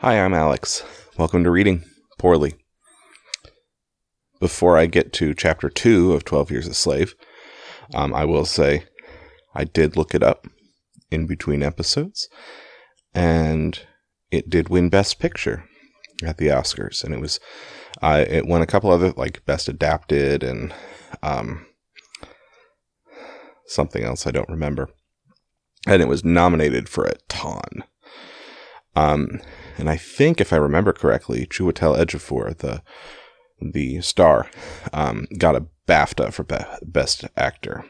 Hi, I'm Alex. Welcome to Reading Poorly. Before I get to chapter two of 12 Years a Slave, um, I will say I did look it up in between episodes, and it did win Best Picture at the Oscars, and it was uh, it won a couple other like Best Adapted and um, something else I don't remember, and it was nominated for a ton. Um, and I think if I remember correctly, Chiwetel Ejiofor, the the star, um, got a BAFTA for be- Best Actor.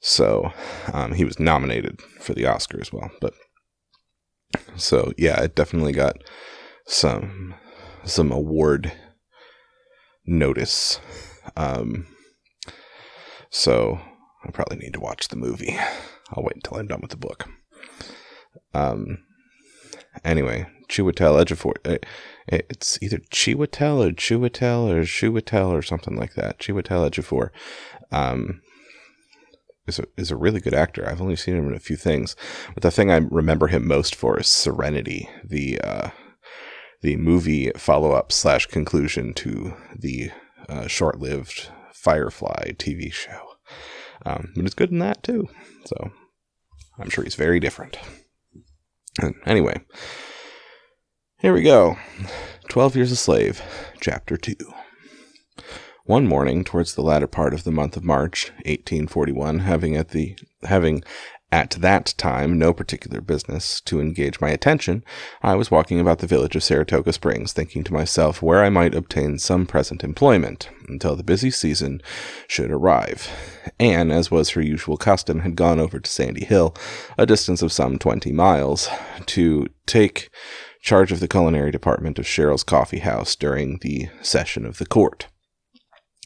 So um, he was nominated for the Oscar as well. But so yeah, it definitely got some some award notice. Um, so I probably need to watch the movie. I'll wait until I'm done with the book. Um, anyway, Chiwetel Ejiofor. Uh, it's either Chiwetel or Chiwetel or Chiwetel or something like that. Chiwetel Ejiofor um, is a, is a really good actor. I've only seen him in a few things, but the thing I remember him most for is Serenity, the uh, the movie follow up slash conclusion to the uh, short lived Firefly TV show. Um, but it's good in that too. So I'm sure he's very different. Anyway, here we go 12 Years a Slave, Chapter 2. One morning, towards the latter part of the month of March, 1841, having at the having at that time no particular business to engage my attention, I was walking about the village of Saratoga Springs, thinking to myself where I might obtain some present employment until the busy season should arrive. Anne, as was her usual custom, had gone over to Sandy Hill, a distance of some twenty miles, to take charge of the culinary department of Sherrill's Coffee House during the session of the court.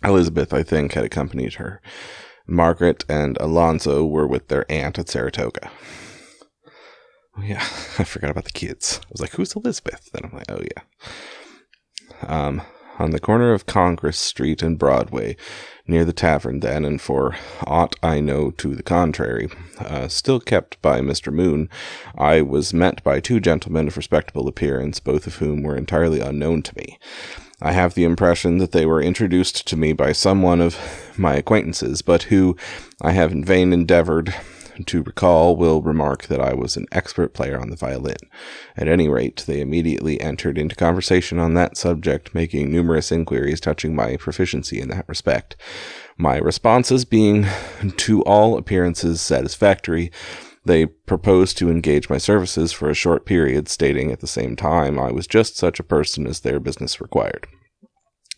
Elizabeth, I think, had accompanied her. Margaret and Alonzo were with their aunt at Saratoga. Oh, yeah, I forgot about the kids. I was like, who's Elizabeth? Then I'm like, oh, yeah. Um, on the corner of Congress Street and Broadway, near the tavern then, and for aught I know to the contrary, uh, still kept by Mr. Moon, I was met by two gentlemen of respectable appearance, both of whom were entirely unknown to me. I have the impression that they were introduced to me by some one of my acquaintances, but who I have in vain endeavored to recall will remark that I was an expert player on the violin. At any rate, they immediately entered into conversation on that subject, making numerous inquiries touching my proficiency in that respect. My responses being to all appearances satisfactory, they proposed to engage my services for a short period, stating at the same time I was just such a person as their business required.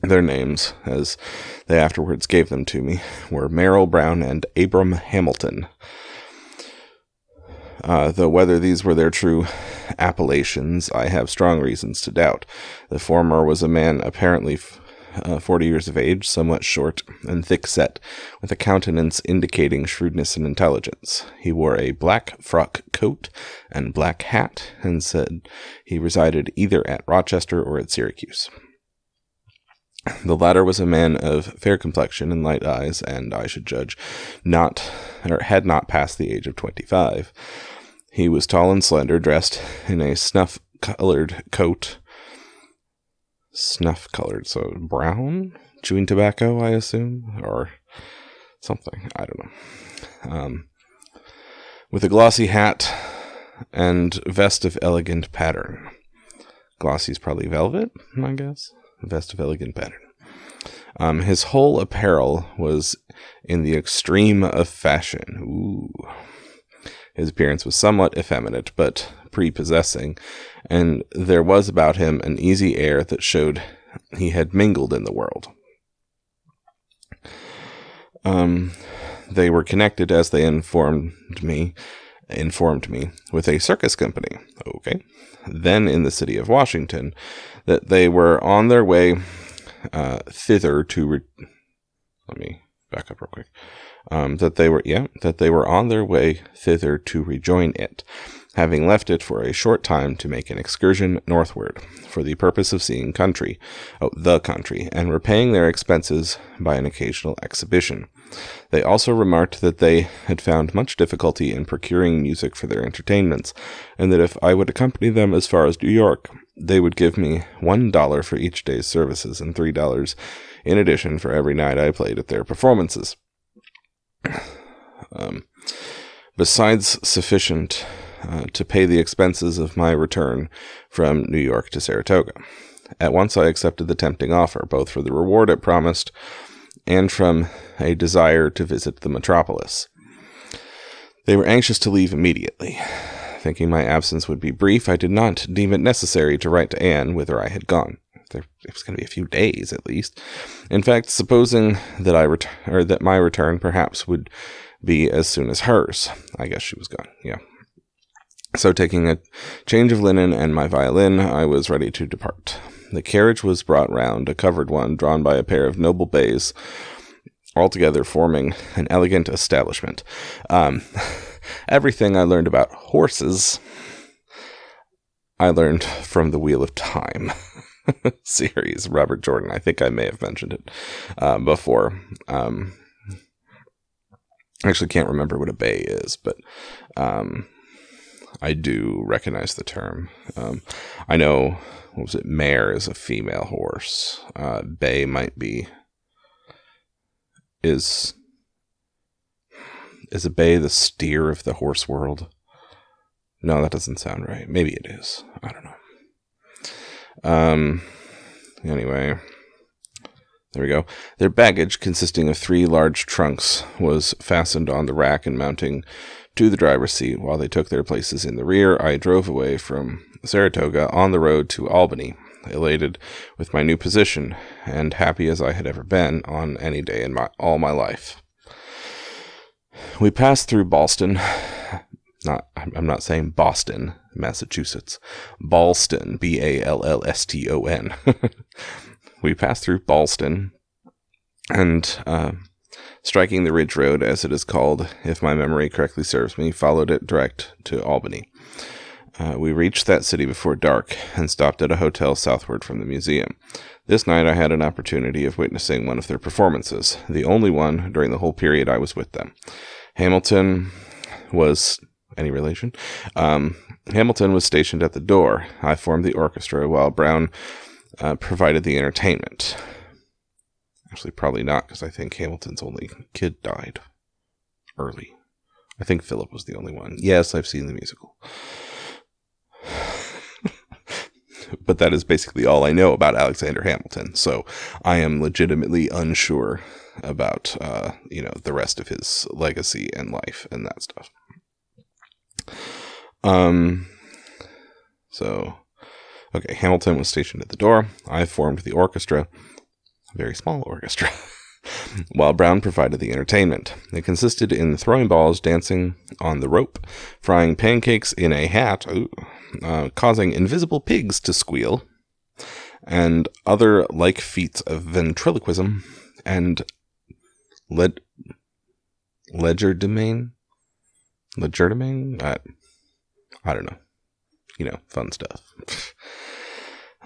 Their names, as they afterwards gave them to me, were Merrill Brown and Abram Hamilton. Uh, though whether these were their true appellations, I have strong reasons to doubt. The former was a man apparently f- uh, forty years of age, somewhat short and thick set, with a countenance indicating shrewdness and intelligence. He wore a black frock coat and black hat, and said he resided either at Rochester or at Syracuse. The latter was a man of fair complexion and light eyes, and I should judge not or had not passed the age of twenty five. He was tall and slender, dressed in a snuff colored coat. Snuff colored, so brown? Chewing tobacco, I assume? Or something. I don't know. Um, with a glossy hat and vest of elegant pattern. Glossy is probably velvet, I guess. Vest of elegant pattern. Um, his whole apparel was in the extreme of fashion. Ooh. His appearance was somewhat effeminate, but prepossessing, and there was about him an easy air that showed he had mingled in the world. Um, they were connected, as they informed me, informed me, with a circus company. Okay. Then in the city of Washington, that they were on their way uh, thither to. Re- Let me back up real quick. Um, that they were yeah that they were on their way thither to rejoin it, having left it for a short time to make an excursion northward for the purpose of seeing country, oh, the country, and repaying their expenses by an occasional exhibition. They also remarked that they had found much difficulty in procuring music for their entertainments, and that if I would accompany them as far as New York, they would give me one dollar for each day's services and three dollars in addition for every night I played at their performances. Um, besides sufficient uh, to pay the expenses of my return from New York to Saratoga. At once I accepted the tempting offer, both for the reward it promised and from a desire to visit the metropolis. They were anxious to leave immediately. Thinking my absence would be brief, I did not deem it necessary to write to Anne whither I had gone. There, it was going to be a few days at least. In fact, supposing that I ret- or that my return perhaps would be as soon as hers, I guess she was gone. Yeah. So, taking a change of linen and my violin, I was ready to depart. The carriage was brought round, a covered one, drawn by a pair of noble bays, altogether forming an elegant establishment. Um, everything I learned about horses, I learned from the Wheel of Time series. Robert Jordan, I think I may have mentioned it uh, before. Um, I actually can't remember what a bay is, but um, I do recognize the term. Um, I know, what was it? Mare is a female horse. Uh, bay might be. Is is a bay the steer of the horse world? No, that doesn't sound right. Maybe it is. I don't know. Um. Anyway, there we go. Their baggage, consisting of three large trunks, was fastened on the rack and mounting to the driver's seat while they took their places in the rear. I drove away from Saratoga on the road to Albany, elated with my new position and happy as I had ever been on any day in my all my life. We passed through Ballston. Not, I'm not saying Boston, Massachusetts. Ballston, B A L L S T O N. We passed through Ballston, and uh, striking the Ridge Road, as it is called, if my memory correctly serves me, followed it direct to Albany. Uh, we reached that city before dark and stopped at a hotel southward from the museum. This night I had an opportunity of witnessing one of their performances, the only one during the whole period I was with them. Hamilton was any relation? Um, Hamilton was stationed at the door. I formed the orchestra while Brown uh, provided the entertainment. Actually, probably not, because I think Hamilton's only kid died early. I think Philip was the only one. Yes, I've seen the musical. but that is basically all I know about Alexander Hamilton. So I am legitimately unsure about uh, you know the rest of his legacy and life and that stuff. Um. So, okay, Hamilton was stationed at the door. I formed the orchestra, a very small orchestra. while Brown provided the entertainment. It consisted in throwing balls, dancing on the rope, frying pancakes in a hat, ooh, uh, causing invisible pigs to squeal, and other like feats of ventriloquism and led legerdemain legerdemain? I, I don't know. You know fun stuff.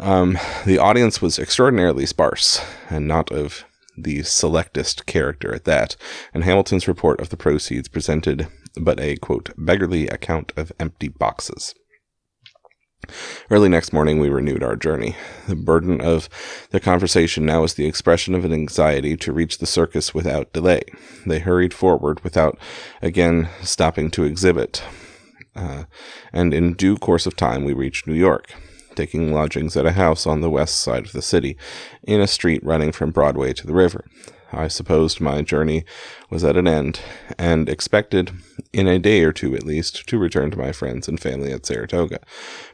Um, the audience was extraordinarily sparse and not of the selectest character at that, and Hamilton's report of the proceeds presented but a quote beggarly account of empty boxes. Early next morning, we renewed our journey. The burden of their conversation now was the expression of an anxiety to reach the circus without delay. They hurried forward without again stopping to exhibit, uh, and in due course of time, we reached New York taking lodgings at a house on the west side of the city, in a street running from Broadway to the river. I supposed my journey was at an end, and expected, in a day or two at least, to return to my friends and family at Saratoga.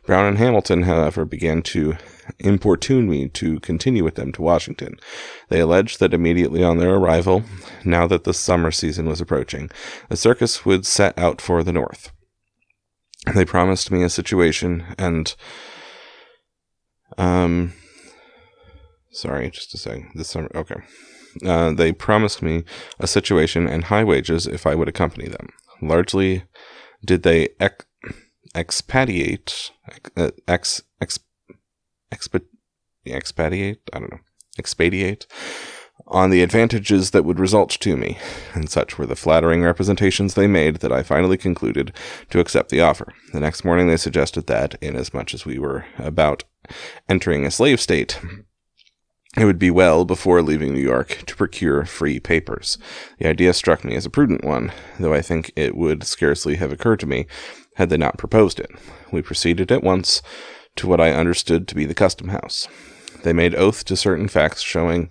Brown and Hamilton, however, began to importune me to continue with them to Washington. They alleged that immediately on their arrival, now that the summer season was approaching, the circus would set out for the north. They promised me a situation, and um, sorry, just a second. This summer, okay. Uh, they promised me a situation and high wages if I would accompany them. Largely, did they ex- expatiate, uh, ex, ex, exp, expatiate? I don't know. Expatiate on the advantages that would result to me, and such were the flattering representations they made that I finally concluded to accept the offer. The next morning they suggested that, inasmuch as we were about entering a slave state, it would be well, before leaving New York, to procure free papers. The idea struck me as a prudent one, though I think it would scarcely have occurred to me had they not proposed it. We proceeded at once to what I understood to be the custom house. They made oath to certain facts showing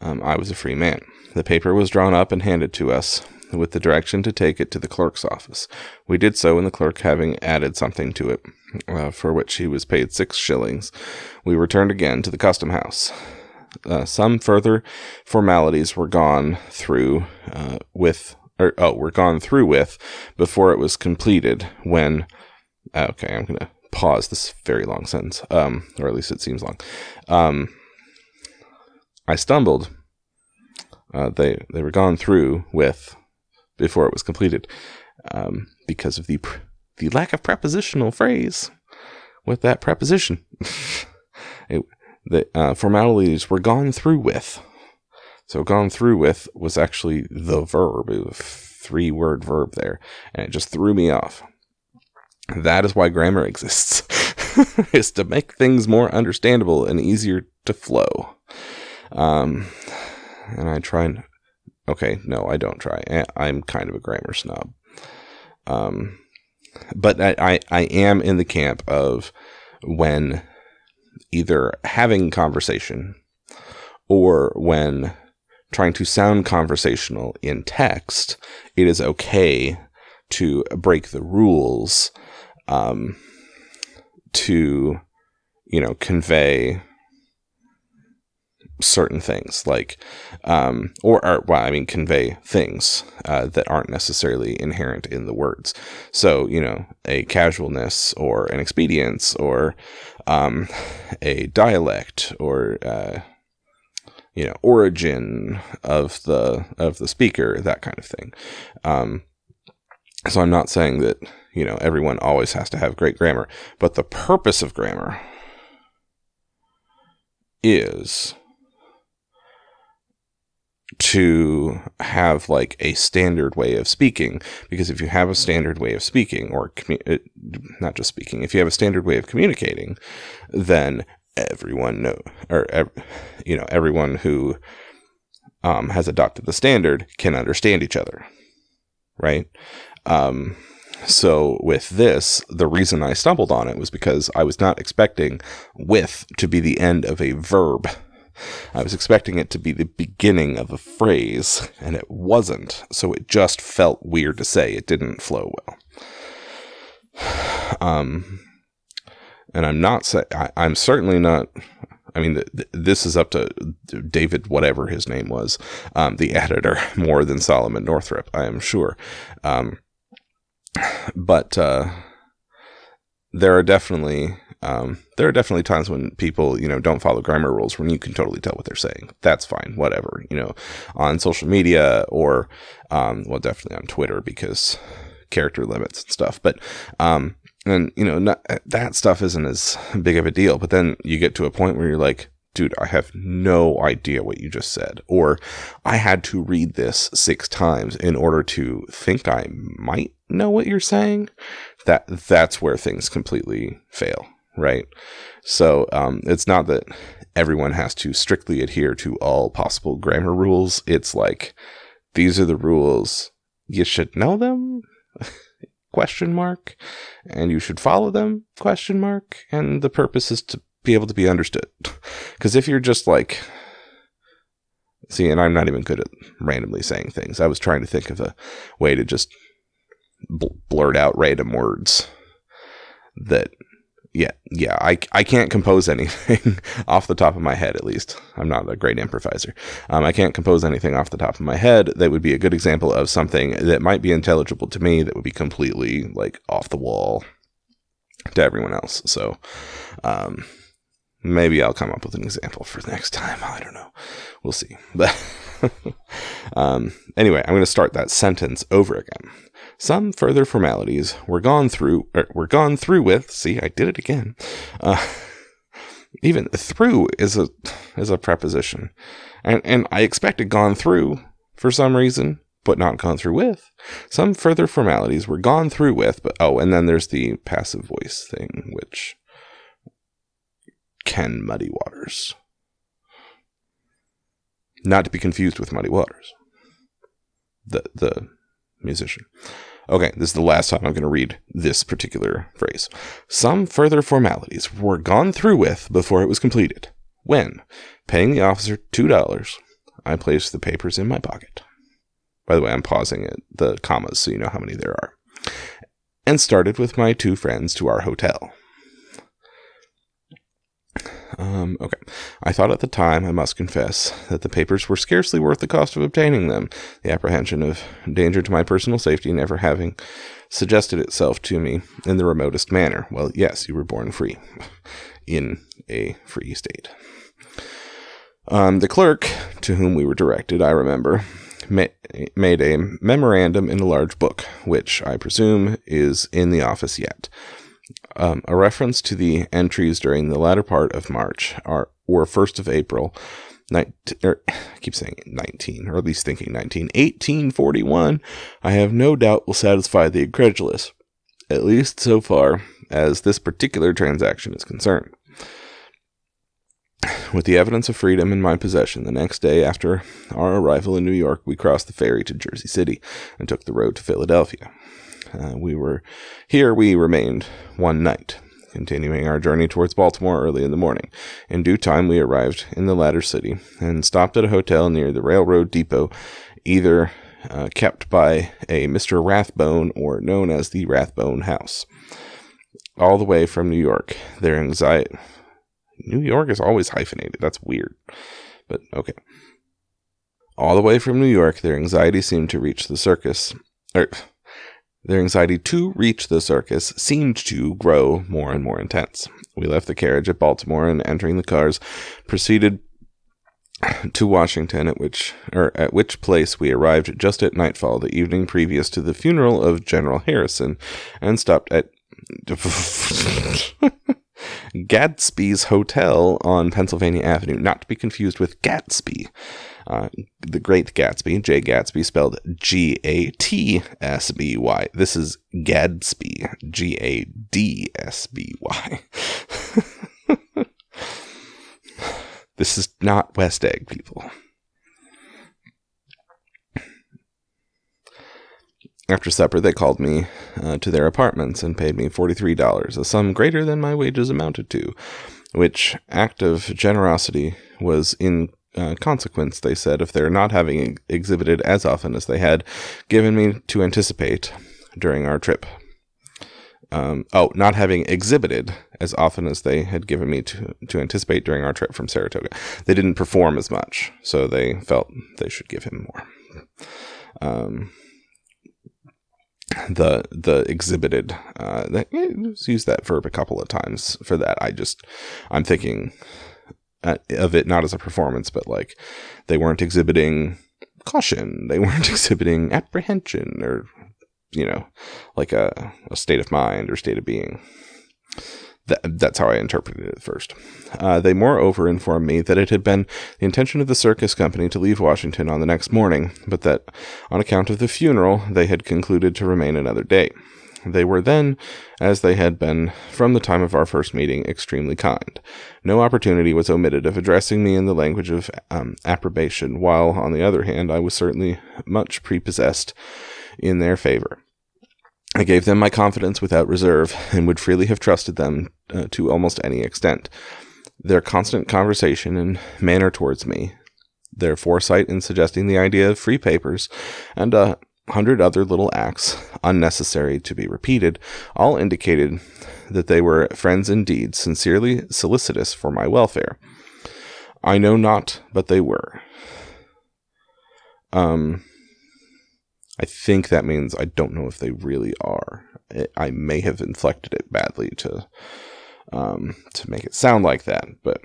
um, I was a free man. The paper was drawn up and handed to us, with the direction to take it to the clerk's office. We did so, and the clerk having added something to it, uh, for which he was paid six shillings, we returned again to the custom house. Uh, some further formalities were gone through uh, with, or oh, were gone through with before it was completed. When, okay, I'm gonna pause this very long sentence, um, or at least it seems long. Um, I stumbled. Uh, they they were gone through with before it was completed um, because of the the lack of prepositional phrase with that preposition. it, the uh, formalities were gone through with. So gone through with was actually the verb. A three word verb there, and it just threw me off. That is why grammar exists, is to make things more understandable and easier to flow. Um, and I try and okay, no, I don't try. I'm kind of a grammar snob. Um, but I, I, I am in the camp of when either having conversation or when trying to sound conversational in text, it is okay to break the rules um, to, you know, convey certain things like um, or, well i mean convey things uh, that aren't necessarily inherent in the words. So you know a casualness or an expedience or um, a dialect or uh, you know origin of the of the speaker that kind of thing. Um, so i'm not saying that you know everyone always has to have great grammar but the purpose of grammar is to have like a standard way of speaking because if you have a standard way of speaking or commu- uh, not just speaking if you have a standard way of communicating then everyone know or you know everyone who um, has adopted the standard can understand each other right? Um, so with this the reason i stumbled on it was because i was not expecting with to be the end of a verb I was expecting it to be the beginning of a phrase, and it wasn't, so it just felt weird to say. It didn't flow well. Um, and I'm not saying, I'm certainly not, I mean, th- th- this is up to David, whatever his name was, um, the editor, more than Solomon Northup, I am sure. Um, but uh, there are definitely um, there are definitely times when people, you know, don't follow grammar rules when you can totally tell what they're saying. That's fine, whatever. You know, on social media or, um, well, definitely on Twitter because character limits and stuff. But, um, and you know, not, that stuff isn't as big of a deal. But then you get to a point where you're like, dude, I have no idea what you just said. Or I had to read this six times in order to think I might know what you're saying. That that's where things completely fail right? So um, it's not that everyone has to strictly adhere to all possible grammar rules. It's like these are the rules. You should know them. question mark and you should follow them question mark and the purpose is to be able to be understood because if you're just like see and i'm not even good at randomly saying things i was trying to think of a way to just bl- blurt out random words that yeah, yeah, I, I can't compose anything off the top of my head, at least. I'm not a great improviser. Um, I can't compose anything off the top of my head that would be a good example of something that might be intelligible to me that would be completely like off the wall to everyone else. So, um, maybe I'll come up with an example for next time. I don't know. We'll see. But um, anyway, I'm going to start that sentence over again. Some further formalities were gone through. Er, were gone through with. See, I did it again. Uh, even through is a is a preposition, and and I expected gone through for some reason, but not gone through with. Some further formalities were gone through with, but oh, and then there's the passive voice thing, which can muddy waters. Not to be confused with Muddy Waters, the the musician. Okay, this is the last time I'm going to read this particular phrase. Some further formalities were gone through with before it was completed. When, paying the officer two dollars, I placed the papers in my pocket. By the way, I'm pausing at the commas so you know how many there are. And started with my two friends to our hotel. Um, okay. I thought at the time, I must confess, that the papers were scarcely worth the cost of obtaining them, the apprehension of danger to my personal safety never having suggested itself to me in the remotest manner. Well, yes, you were born free, in a free state. Um, the clerk to whom we were directed, I remember, ma- made a memorandum in a large book, which I presume is in the office yet um, a reference to the entries during the latter part of March are, or 1st of April, 19, er, I keep saying 19, or at least thinking 19, 1841, I have no doubt will satisfy the incredulous, at least so far as this particular transaction is concerned. With the evidence of freedom in my possession, the next day after our arrival in New York, we crossed the ferry to Jersey City and took the road to Philadelphia. Uh, we were here. We remained one night, continuing our journey towards Baltimore early in the morning. In due time, we arrived in the latter city and stopped at a hotel near the railroad depot, either uh, kept by a Mr. Rathbone or known as the Rathbone House. All the way from New York, their anxiety. New York is always hyphenated. That's weird. But okay. All the way from New York, their anxiety seemed to reach the circus. Er, their anxiety to reach the circus seemed to grow more and more intense. We left the carriage at Baltimore and entering the cars, proceeded to Washington, at which or at which place we arrived just at nightfall the evening previous to the funeral of General Harrison, and stopped at Gadsby's Hotel on Pennsylvania Avenue, not to be confused with Gatsby. Uh, the Great Gatsby, Jay Gatsby, spelled G A T S B Y. This is Gadsby, G A D S B Y. This is not West Egg, people. After supper, they called me uh, to their apartments and paid me $43, a sum greater than my wages amounted to, which act of generosity was in uh, consequence, they said, of their not having exhibited as often as they had given me to anticipate during our trip. Um, oh, not having exhibited as often as they had given me to, to anticipate during our trip from Saratoga. They didn't perform as much, so they felt they should give him more. Um, the the exhibited uh, that, yeah, use that verb a couple of times for that. I just I'm thinking of it not as a performance, but like they weren't exhibiting caution, they weren't exhibiting apprehension, or you know, like a, a state of mind or state of being. That, that's how I interpreted it at first. Uh, they moreover informed me that it had been the intention of the circus company to leave Washington on the next morning, but that on account of the funeral, they had concluded to remain another day. They were then, as they had been from the time of our first meeting, extremely kind. No opportunity was omitted of addressing me in the language of um, approbation, while, on the other hand, I was certainly much prepossessed in their favor. I gave them my confidence without reserve, and would freely have trusted them uh, to almost any extent. Their constant conversation and manner towards me, their foresight in suggesting the idea of free papers, and a hundred other little acts, unnecessary to be repeated, all indicated that they were friends indeed, sincerely solicitous for my welfare. I know not, but they were. Um, I think that means I don't know if they really are. It, I may have inflected it badly to um, to make it sound like that, but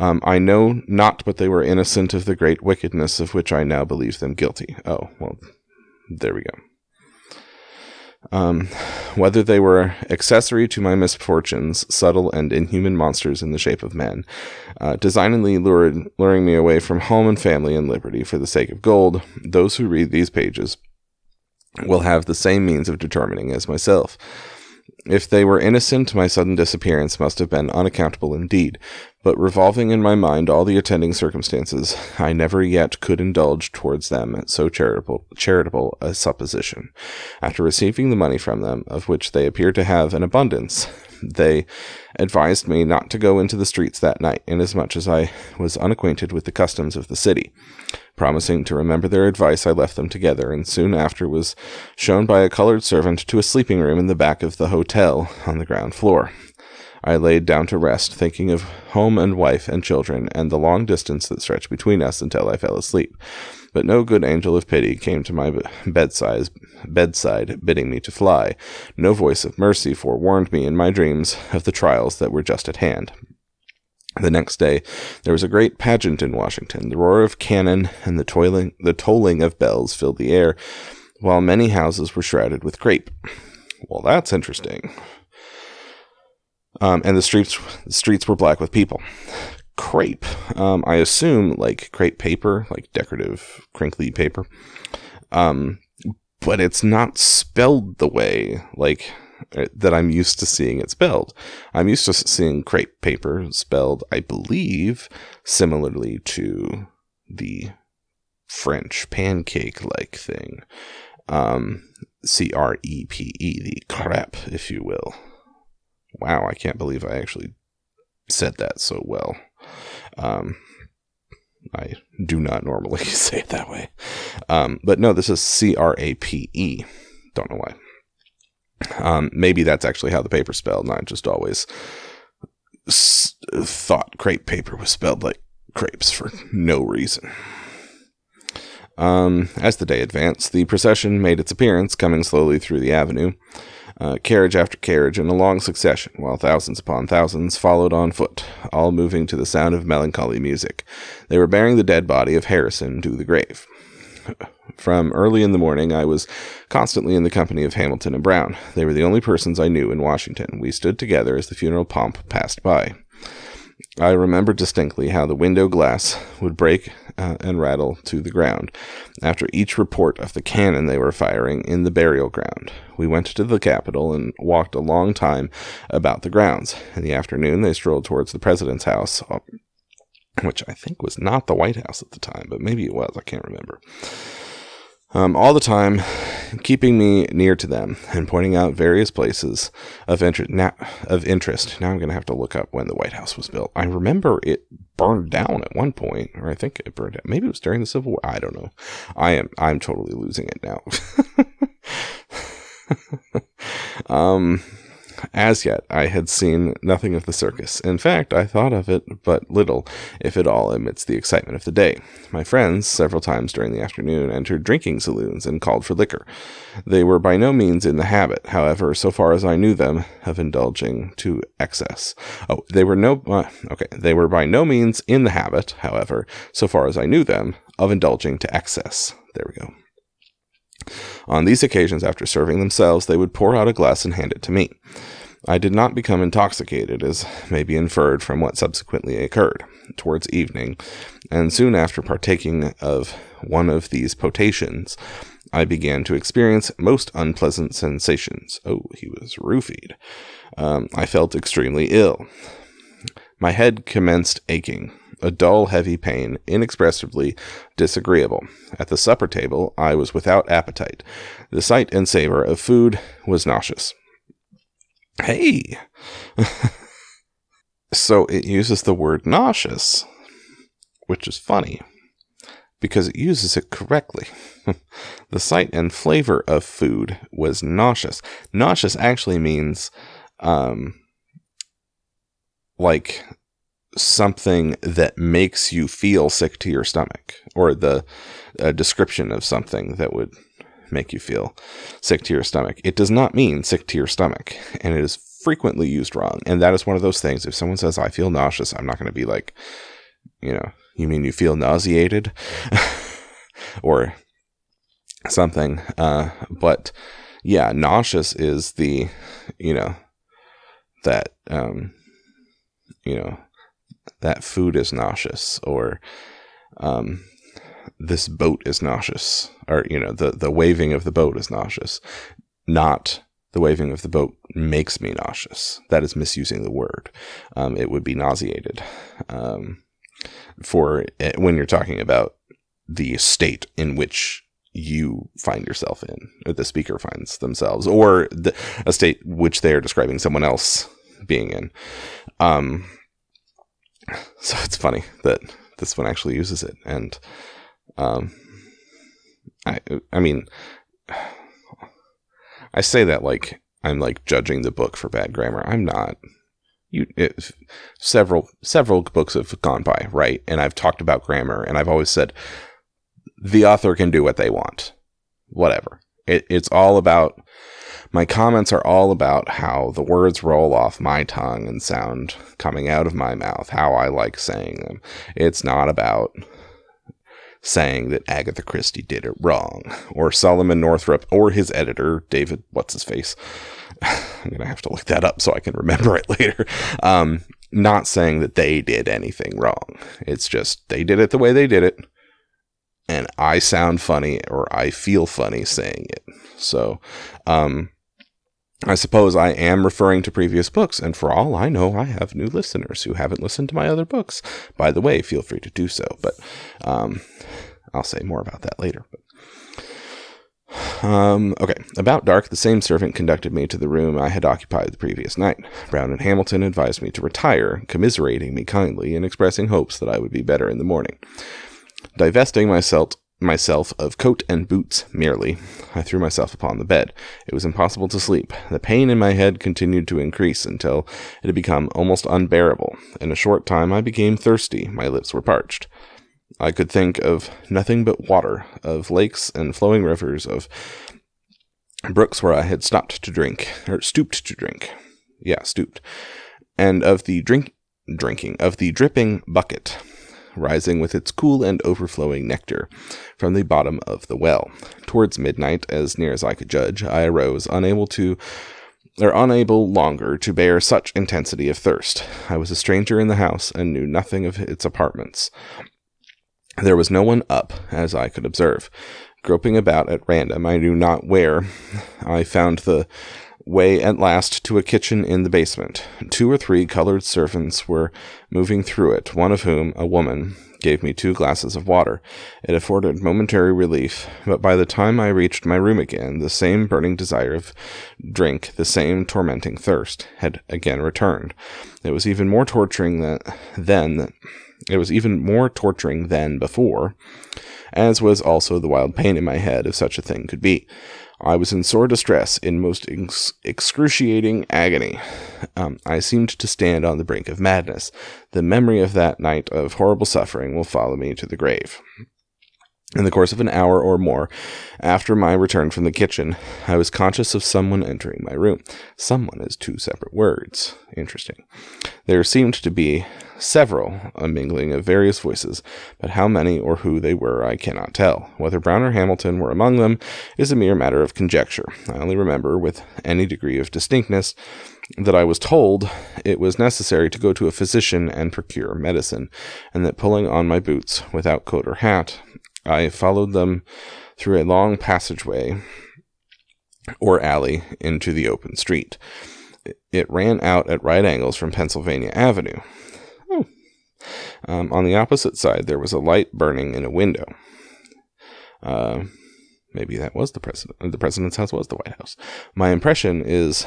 Um, I know not but they were innocent of the great wickedness of which I now believe them guilty. Oh, well, there we go. Um, whether they were accessory to my misfortunes, subtle and inhuman monsters in the shape of men, uh, designedly lured, luring me away from home and family and liberty for the sake of gold, those who read these pages will have the same means of determining as myself. If they were innocent, my sudden disappearance must have been unaccountable indeed, but revolving in my mind all the attending circumstances, I never yet could indulge towards them so charitable, charitable a supposition. After receiving the money from them, of which they appeared to have an abundance, they advised me not to go into the streets that night, inasmuch as I was unacquainted with the customs of the city. Promising to remember their advice, I left them together, and soon after was shown by a colored servant to a sleeping room in the back of the hotel on the ground floor. I laid down to rest, thinking of home and wife and children, and the long distance that stretched between us until I fell asleep. But no good angel of pity came to my bedside, bedside, bidding me to fly. No voice of mercy forewarned me in my dreams of the trials that were just at hand. The next day, there was a great pageant in Washington. The roar of cannon and the toiling, the tolling of bells filled the air, while many houses were shrouded with crepe. Well, that's interesting. Um, and the streets, the streets were black with people. Crepe. Um, I assume like crepe paper, like decorative crinkly paper. Um, but it's not spelled the way like that I'm used to seeing it spelled. I'm used to seeing crepe paper spelled, I believe, similarly to the French pancake like thing. Um, C R E P E, the crepe, if you will. Wow, I can't believe I actually said that so well. Um, I do not normally say it that way. Um, but no, this is C R A P E. Don't know why. Um, maybe that's actually how the paper spelled, and I just always s- thought crepe paper was spelled like crepes for no reason. Um, as the day advanced, the procession made its appearance, coming slowly through the avenue, uh, carriage after carriage in a long succession, while thousands upon thousands followed on foot, all moving to the sound of melancholy music. They were bearing the dead body of Harrison to the grave. From early in the morning, I was constantly in the company of Hamilton and Brown. They were the only persons I knew in Washington. We stood together as the funeral pomp passed by. I remember distinctly how the window glass would break uh, and rattle to the ground after each report of the cannon they were firing in the burial ground. We went to the Capitol and walked a long time about the grounds. In the afternoon, they strolled towards the President's house, which I think was not the White House at the time, but maybe it was. I can't remember um, all the time, keeping me near to them and pointing out various places of interest. Now, of interest. Now I'm going to have to look up when the White House was built. I remember it burned down at one point, or I think it burned down. Maybe it was during the Civil War. I don't know. I am. I'm totally losing it now. um as yet, I had seen nothing of the circus. In fact, I thought of it but little, if at all, amidst the excitement of the day. My friends, several times during the afternoon, entered drinking saloons and called for liquor. They were by no means in the habit, however, so far as I knew them, of indulging to excess. Oh, they were no, uh, okay, they were by no means in the habit, however, so far as I knew them, of indulging to excess. There we go. On these occasions, after serving themselves, they would pour out a glass and hand it to me. I did not become intoxicated, as may be inferred from what subsequently occurred, towards evening, and soon after partaking of one of these potations, I began to experience most unpleasant sensations. Oh, he was roofied. Um, I felt extremely ill. My head commenced aching a dull, heavy pain, inexpressibly disagreeable. At the supper table, I was without appetite. The sight and savor of food was nauseous. Hey! so it uses the word nauseous, which is funny because it uses it correctly. the sight and flavor of food was nauseous. Nauseous actually means um, like something that makes you feel sick to your stomach, or the description of something that would make you feel sick to your stomach. It does not mean sick to your stomach, and it is frequently used wrong. And that is one of those things. If someone says, I feel nauseous, I'm not going to be like, you know, you mean you feel nauseated? or something. Uh, but yeah, nauseous is the, you know, that, um, you know, that food is nauseous or, um, this boat is nauseous or, you know, the, the waving of the boat is nauseous, not the waving of the boat makes me nauseous. That is misusing the word. Um, it would be nauseated. Um, for eh, when you're talking about the state in which you find yourself in, or the speaker finds themselves, or the, a state which they are describing someone else being in. Um, so it's funny that this one actually uses it, and um, I, I mean, I say that like I'm like judging the book for bad grammar. I'm not. You, it, several several books have gone by, right? And I've talked about grammar, and I've always said the author can do what they want. Whatever. It, it's all about, my comments are all about how the words roll off my tongue and sound coming out of my mouth, how I like saying them. It's not about saying that Agatha Christie did it wrong, or Solomon Northup, or his editor, David, what's his face? I'm going to have to look that up so I can remember it later. Um, not saying that they did anything wrong. It's just they did it the way they did it and I sound funny or I feel funny saying it. So, um, I suppose I am referring to previous books, and for all I know, I have new listeners who haven't listened to my other books. By the way, feel free to do so, but um, I'll say more about that later. Um, okay, about dark, the same servant conducted me to the room I had occupied the previous night. Brown and Hamilton advised me to retire, commiserating me kindly and expressing hopes that I would be better in the morning. Divesting myself myself of coat and boots merely, I threw myself upon the bed. It was impossible to sleep. The pain in my head continued to increase until it had become almost unbearable. In a short time I became thirsty. My lips were parched. I could think of nothing but water, of lakes and flowing rivers, of brooks where I had stopped to drink, or stooped to drink. Yeah, stooped. And of the drink drinking, of the dripping bucket rising with its cool and overflowing nectar from the bottom of the well. Towards midnight, as near as I could judge, I arose, unable to or unable longer to bear such intensity of thirst. I was a stranger in the house and knew nothing of its apartments. There was no one up, as I could observe. Groping about at random, I knew not where, I found the way at last to a kitchen in the basement. Two or three colored servants were moving through it, one of whom, a woman, gave me two glasses of water. It afforded momentary relief, but by the time I reached my room again, the same burning desire of drink, the same tormenting thirst, had again returned. It was even more torturing than then. It was even more torturing than before, as was also the wild pain in my head, if such a thing could be. I was in sore distress, in most ex- excruciating agony. Um, I seemed to stand on the brink of madness. The memory of that night of horrible suffering will follow me to the grave. In the course of an hour or more after my return from the kitchen, I was conscious of someone entering my room. Someone is two separate words. Interesting. There seemed to be several, a mingling of various voices, but how many or who they were I cannot tell. Whether Brown or Hamilton were among them is a mere matter of conjecture. I only remember, with any degree of distinctness, that I was told it was necessary to go to a physician and procure medicine, and that pulling on my boots, without coat or hat, I followed them through a long passageway or alley into the open street. It ran out at right angles from Pennsylvania Avenue. Oh. Um, on the opposite side, there was a light burning in a window. Uh, maybe that was the president. The president's house was the White House. My impression is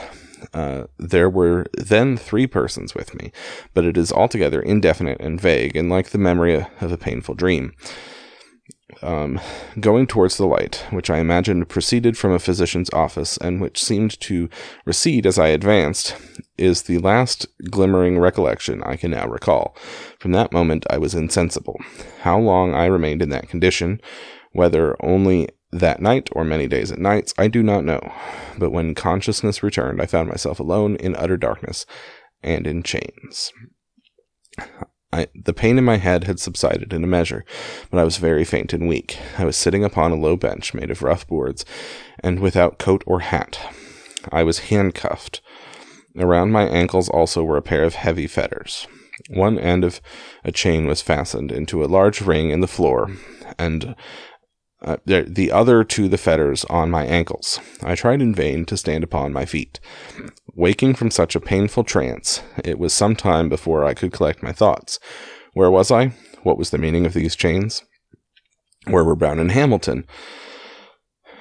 uh, there were then three persons with me, but it is altogether indefinite and vague, and like the memory of a painful dream um, going towards the light, which I imagined proceeded from a physician's office, and which seemed to recede as I advanced, is the last glimmering recollection I can now recall. From that moment I was insensible. How long I remained in that condition, whether only that night or many days and nights, I do not know. But when consciousness returned, I found myself alone in utter darkness and in chains. I, the pain in my head had subsided in a measure, but I was very faint and weak. I was sitting upon a low bench made of rough boards, and without coat or hat. I was handcuffed. Around my ankles also were a pair of heavy fetters. One end of a chain was fastened into a large ring in the floor, and uh, the other to the fetters on my ankles. I tried in vain to stand upon my feet. Waking from such a painful trance, it was some time before I could collect my thoughts. Where was I? What was the meaning of these chains? Where were Brown and Hamilton?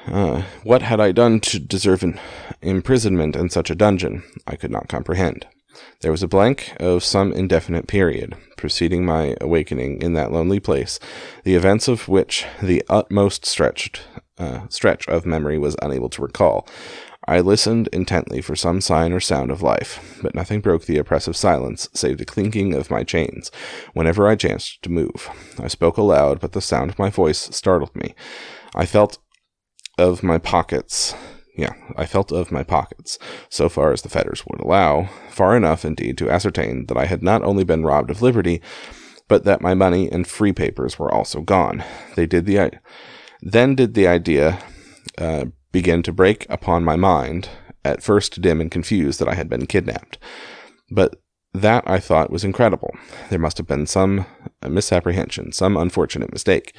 Uh, what had I done to deserve an imprisonment in such a dungeon? I could not comprehend. There was a blank of some indefinite period preceding my awakening in that lonely place, the events of which the utmost stretched uh, stretch of memory was unable to recall. I listened intently for some sign or sound of life, but nothing broke the oppressive silence save the clinking of my chains whenever I chanced to move. I spoke aloud, but the sound of my voice startled me. I felt of my pockets yeah, I felt of my pockets, so far as the fetters would allow, far enough indeed to ascertain that I had not only been robbed of liberty, but that my money and free papers were also gone. They did the, I- then did the idea uh, begin to break upon my mind, at first dim and confused that I had been kidnapped. But that I thought was incredible. There must have been some misapprehension, some unfortunate mistake.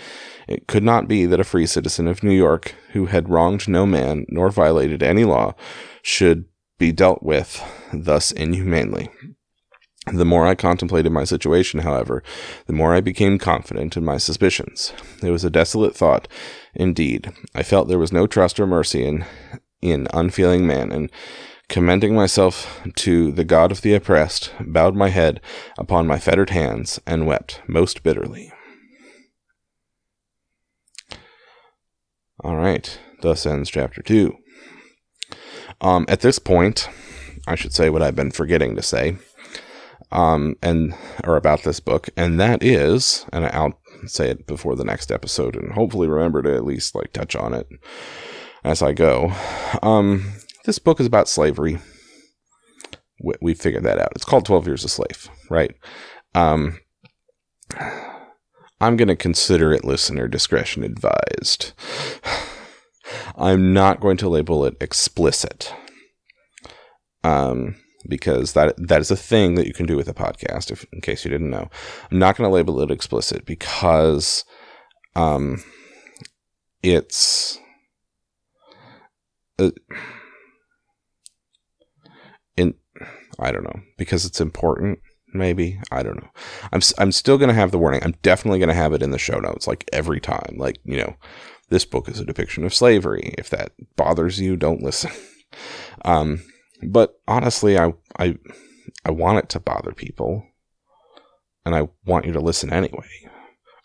It could not be that a free citizen of New York, who had wronged no man nor violated any law, should be dealt with thus inhumanely. The more I contemplated my situation, however, the more I became confident in my suspicions. It was a desolate thought, indeed. I felt there was no trust or mercy in in unfeeling man, and commending myself to the God of the oppressed, bowed my head upon my fettered hands, and wept most bitterly. All right, thus ends chapter 2. Um, at this point, I should say what I've been forgetting to say, um, and or about this book, and that is, and I'll say it before the next episode, and hopefully remember to at least like touch on it as I go. Um, this book is about slavery. We, we figured that out. It's called 12 Years a Slave, right? Um, I'm going to consider it listener discretion advised. I'm not going to label it explicit. Um, because that that is a thing that you can do with a podcast if in case you didn't know. I'm not going to label it explicit because um it's uh, in I don't know because it's important. Maybe I don't know. I'm I'm still gonna have the warning. I'm definitely gonna have it in the show notes, like every time. Like you know, this book is a depiction of slavery. If that bothers you, don't listen. um, but honestly, I I I want it to bother people, and I want you to listen anyway,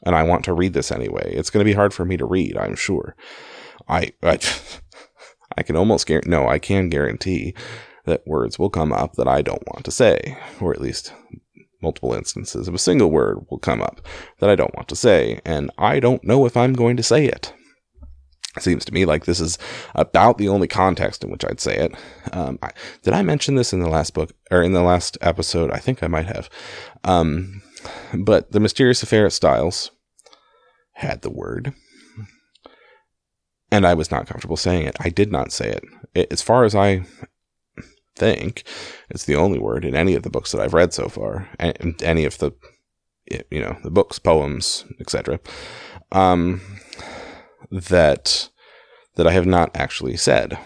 and I want to read this anyway. It's gonna be hard for me to read, I'm sure. I I, I can almost guarantee. No, I can guarantee that words will come up that I don't want to say, or at least multiple instances of a single word will come up that I don't want to say, and I don't know if I'm going to say it. It seems to me like this is about the only context in which I'd say it. Um, I, did I mention this in the last book or in the last episode? I think I might have. Um, but the mysterious affair at Styles had the word, and I was not comfortable saying it. I did not say it. it as far as I think it's the only word in any of the books that I've read so far, any of the you know the books, poems, etc. Um, that that I have not actually said.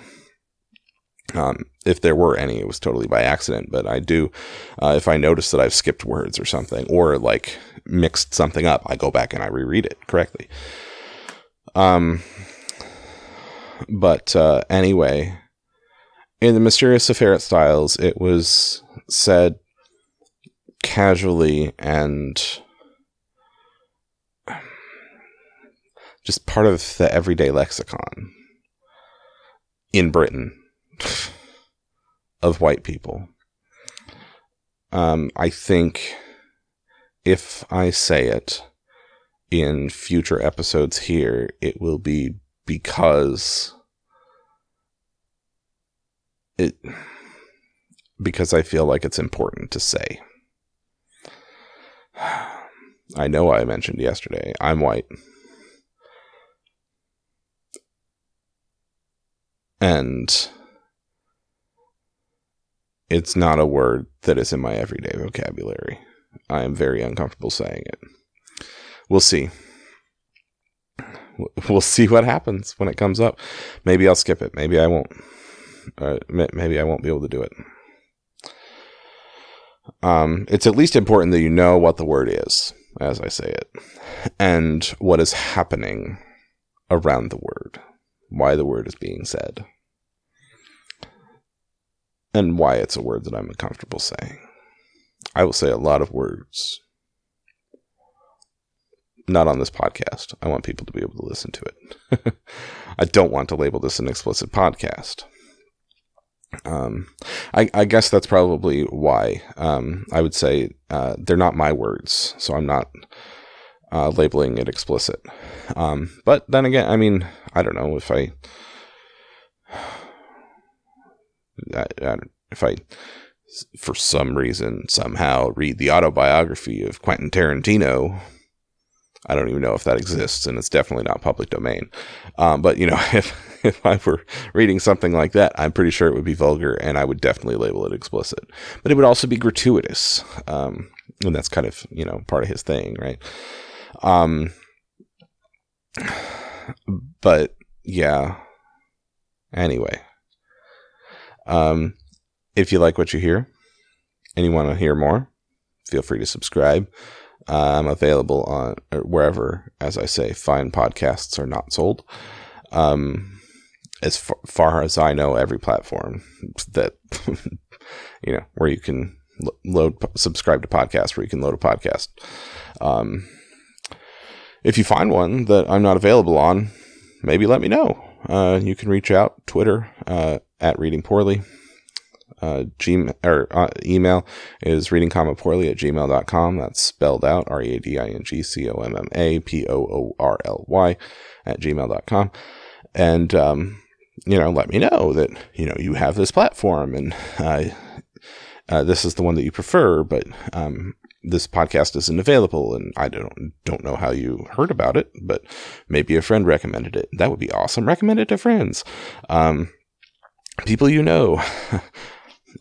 Um, if there were any, it was totally by accident. But I do, uh, if I notice that I've skipped words or something, or like mixed something up, I go back and I reread it correctly. Um, but uh, anyway, in the mysterious affair at Styles, it was said casually and just part of the everyday lexicon in Britain of white people. Um, I think if I say it in future episodes here, it will be because it because I feel like it's important to say. I know I mentioned yesterday, I'm white. And it's not a word that is in my everyday vocabulary. I am very uncomfortable saying it. We'll see. We'll see what happens when it comes up. Maybe I'll skip it. Maybe I won't. Uh, maybe I won't be able to do it. Um, it's at least important that you know what the word is as I say it, and what is happening around the word, why the word is being said, and why it's a word that I'm uncomfortable saying. I will say a lot of words. Not on this podcast. I want people to be able to listen to it. I don't want to label this an explicit podcast. Um, I, I, guess that's probably why. Um, I would say uh, they're not my words, so I'm not uh, labeling it explicit. Um, but then again, I mean, I don't know if I, I, I if I, for some reason, somehow read the autobiography of Quentin Tarantino. I don't even know if that exists, and it's definitely not public domain. Um, but you know, if if I were reading something like that, I'm pretty sure it would be vulgar and I would definitely label it explicit. But it would also be gratuitous. Um, and that's kind of, you know, part of his thing, right? Um, but yeah. Anyway. Um, if you like what you hear and you want to hear more, feel free to subscribe. Uh, I'm available on wherever, as I say, fine podcasts are not sold. Um, as far, far as I know, every platform that you know where you can load subscribe to podcasts where you can load a podcast. Um, if you find one that I'm not available on, maybe let me know. Uh, you can reach out Twitter uh, at reading poorly. Uh, Gmail or uh, email is reading comma poorly at gmail.com. That's spelled out R E A D I N G C O M M A P O O R L Y at gmail.com. And um, you know, let me know that, you know, you have this platform and uh, uh, this is the one that you prefer, but um, this podcast isn't available and I don't don't know how you heard about it, but maybe a friend recommended it. That would be awesome. Recommend it to friends. Um, people you know.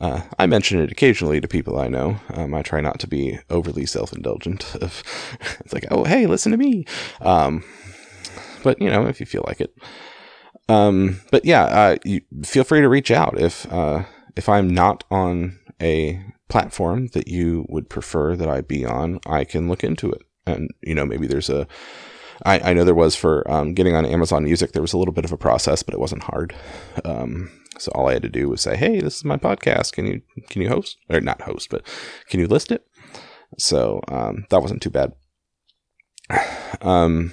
Uh, I mention it occasionally to people I know. Um, I try not to be overly self-indulgent. it's like, oh, hey, listen to me. Um, but you know, if you feel like it. Um, but yeah, uh, you feel free to reach out if uh, if I'm not on a platform that you would prefer that I be on. I can look into it, and you know maybe there's a. I, I know there was for um, getting on Amazon Music. There was a little bit of a process, but it wasn't hard. Um, so all I had to do was say, "Hey, this is my podcast. Can you can you host or not host, but can you list it?" So um, that wasn't too bad. Um,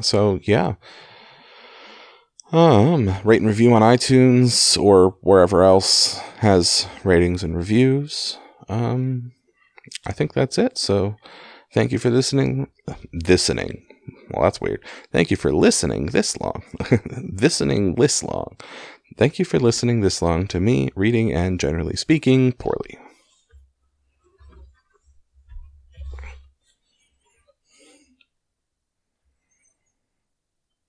so yeah, um, rate and review on iTunes or wherever else has ratings and reviews. Um, I think that's it. So thank you for listening. Listening. Well, that's weird. Thank you for listening this long. listening this long. Thank you for listening this long to me reading and generally speaking poorly.